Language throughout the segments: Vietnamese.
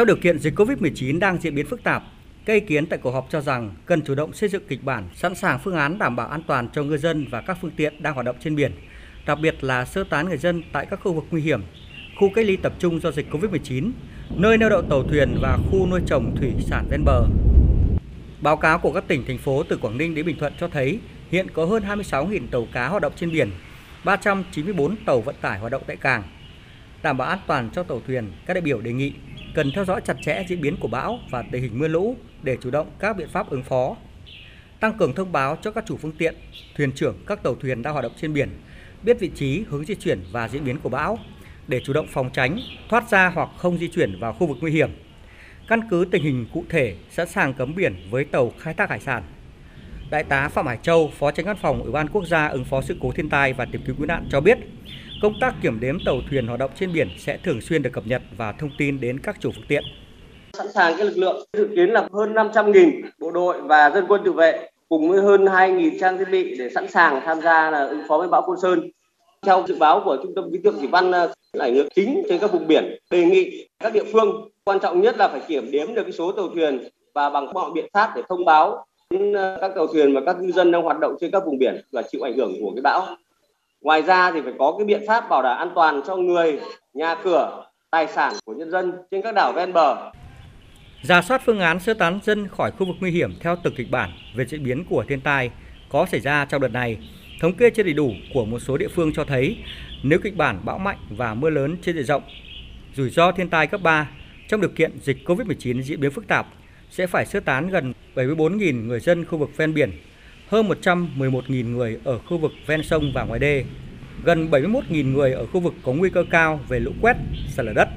Trong điều kiện dịch COVID-19 đang diễn biến phức tạp, các ý kiến tại cuộc họp cho rằng cần chủ động xây dựng kịch bản, sẵn sàng phương án đảm bảo an toàn cho ngư dân và các phương tiện đang hoạt động trên biển, đặc biệt là sơ tán người dân tại các khu vực nguy hiểm, khu cách ly tập trung do dịch COVID-19, nơi neo đậu tàu thuyền và khu nuôi trồng thủy sản ven bờ. Báo cáo của các tỉnh, thành phố từ Quảng Ninh đến Bình Thuận cho thấy hiện có hơn 26.000 tàu cá hoạt động trên biển, 394 tàu vận tải hoạt động tại cảng. Đảm bảo an toàn cho tàu thuyền, các đại biểu đề nghị cần theo dõi chặt chẽ diễn biến của bão và tình hình mưa lũ để chủ động các biện pháp ứng phó. Tăng cường thông báo cho các chủ phương tiện, thuyền trưởng các tàu thuyền đang hoạt động trên biển biết vị trí, hướng di chuyển và diễn biến của bão để chủ động phòng tránh, thoát ra hoặc không di chuyển vào khu vực nguy hiểm. Căn cứ tình hình cụ thể sẵn sàng cấm biển với tàu khai thác hải sản. Đại tá Phạm Hải Châu, Phó Tránh Văn phòng Ủy ban Quốc gia ứng phó sự cố thiên tai và tìm kiếm cứu nạn cho biết, công tác kiểm đếm tàu thuyền hoạt động trên biển sẽ thường xuyên được cập nhật và thông tin đến các chủ phương tiện. Sẵn sàng cái lực lượng dự kiến là hơn 500.000 bộ đội và dân quân tự vệ cùng với hơn 2.000 trang thiết bị để sẵn sàng tham gia là ứng phó với bão Côn Sơn. Theo dự báo của Trung tâm khí tượng thủy văn là ảnh hưởng chính trên các vùng biển, đề nghị các địa phương quan trọng nhất là phải kiểm đếm được cái số tàu thuyền và bằng mọi biện pháp để thông báo Ờ, các tàu thuyền và các ngư dân đang hoạt động trên các vùng biển và chịu ảnh hưởng của cái bão. Ngoài ra thì phải có cái biện pháp bảo đảm an toàn cho người, nhà cửa, tài sản của nhân dân trên các đảo ven bờ. Giả soát phương án sơ tán dân khỏi khu vực nguy hiểm theo từng kịch bản về diễn biến của thiên tai có xảy ra trong đợt này. Thống kê chưa đầy đủ của một số địa phương cho thấy nếu kịch bản bão mạnh và mưa lớn trên diện rộng, rủi ro thiên tai cấp 3 trong điều kiện dịch COVID-19 diễn biến phức tạp sẽ phải sơ tán gần 74.000 người dân khu vực ven biển, hơn 111.000 người ở khu vực ven sông và ngoài đê, gần 71.000 người ở khu vực có nguy cơ cao về lũ quét, sạt lở đất.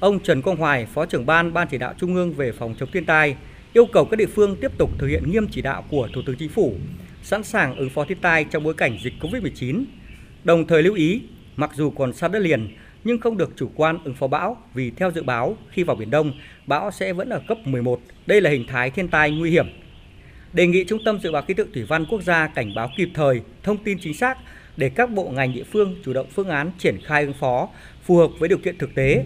Ông Trần Quang Hoài, Phó trưởng ban Ban chỉ đạo Trung ương về phòng chống thiên tai, yêu cầu các địa phương tiếp tục thực hiện nghiêm chỉ đạo của Thủ tướng Chính phủ, sẵn sàng ứng phó thiên tai trong bối cảnh dịch COVID-19. Đồng thời lưu ý, mặc dù còn xa đất liền, nhưng không được chủ quan ứng phó bão vì theo dự báo khi vào Biển Đông, bão sẽ vẫn ở cấp 11. Đây là hình thái thiên tai nguy hiểm. Đề nghị Trung tâm Dự báo Khí tượng Thủy văn Quốc gia cảnh báo kịp thời, thông tin chính xác để các bộ ngành địa phương chủ động phương án triển khai ứng phó phù hợp với điều kiện thực tế,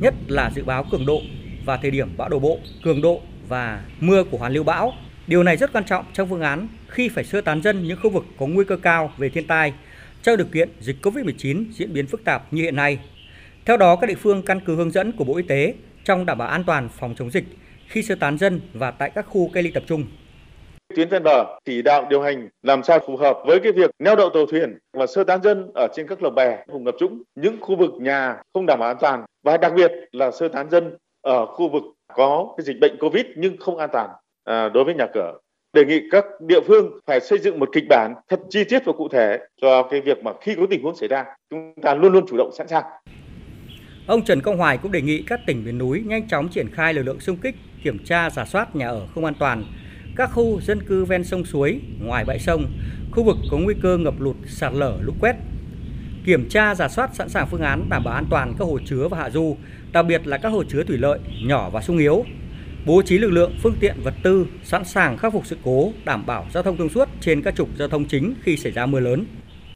nhất là dự báo cường độ và thời điểm bão đổ bộ, cường độ và mưa của hoàn lưu bão. Điều này rất quan trọng trong phương án khi phải sơ tán dân những khu vực có nguy cơ cao về thiên tai trong điều kiện dịch COVID-19 diễn biến phức tạp như hiện nay. Theo đó, các địa phương căn cứ hướng dẫn của Bộ Y tế trong đảm bảo an toàn phòng chống dịch khi sơ tán dân và tại các khu cách ly tập trung. Tuyến ven bờ chỉ đạo điều hành làm sao phù hợp với cái việc neo đậu tàu thuyền và sơ tán dân ở trên các lồng bè vùng ngập trũng những khu vực nhà không đảm bảo an toàn và đặc biệt là sơ tán dân ở khu vực có cái dịch bệnh covid nhưng không an toàn à, đối với nhà cửa. Đề nghị các địa phương phải xây dựng một kịch bản thật chi tiết và cụ thể cho cái việc mà khi có tình huống xảy ra chúng ta luôn luôn chủ động sẵn sàng. Ông Trần Công Hoài cũng đề nghị các tỉnh miền núi nhanh chóng triển khai lực lượng xung kích, kiểm tra, giả soát nhà ở không an toàn, các khu dân cư ven sông suối, ngoài bãi sông, khu vực có nguy cơ ngập lụt, sạt lở, lũ quét. Kiểm tra, giả soát sẵn sàng phương án đảm bảo an toàn các hồ chứa và hạ du, đặc biệt là các hồ chứa thủy lợi nhỏ và sung yếu. Bố trí lực lượng, phương tiện, vật tư sẵn sàng khắc phục sự cố, đảm bảo giao thông thông suốt trên các trục giao thông chính khi xảy ra mưa lớn.